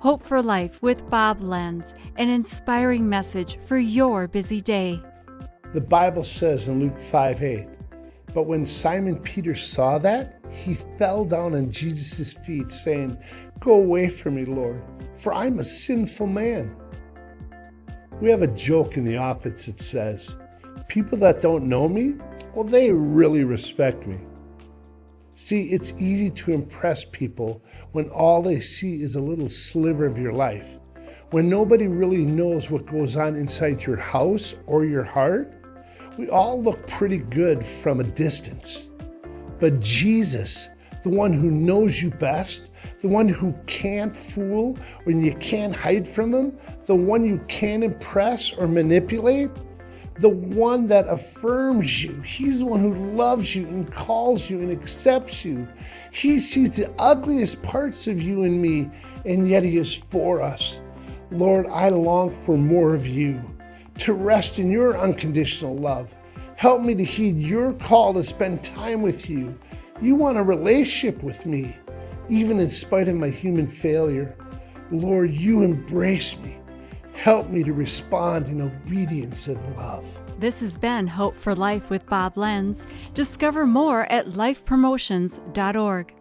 Hope for Life with Bob Lenz, an inspiring message for your busy day. The Bible says in Luke 5 8, but when Simon Peter saw that, he fell down on Jesus' feet, saying, Go away from me, Lord, for I'm a sinful man. We have a joke in the office that says, People that don't know me, well, they really respect me. See, it's easy to impress people when all they see is a little sliver of your life. When nobody really knows what goes on inside your house or your heart, we all look pretty good from a distance. But Jesus, the one who knows you best, the one who can't fool when you can't hide from him, the one you can't impress or manipulate, the one that affirms you. He's the one who loves you and calls you and accepts you. He sees the ugliest parts of you and me, and yet He is for us. Lord, I long for more of you, to rest in your unconditional love. Help me to heed your call to spend time with you. You want a relationship with me, even in spite of my human failure. Lord, you embrace me. Help me to respond in obedience and love. This has been Hope for Life with Bob Lenz. Discover more at lifepromotions.org.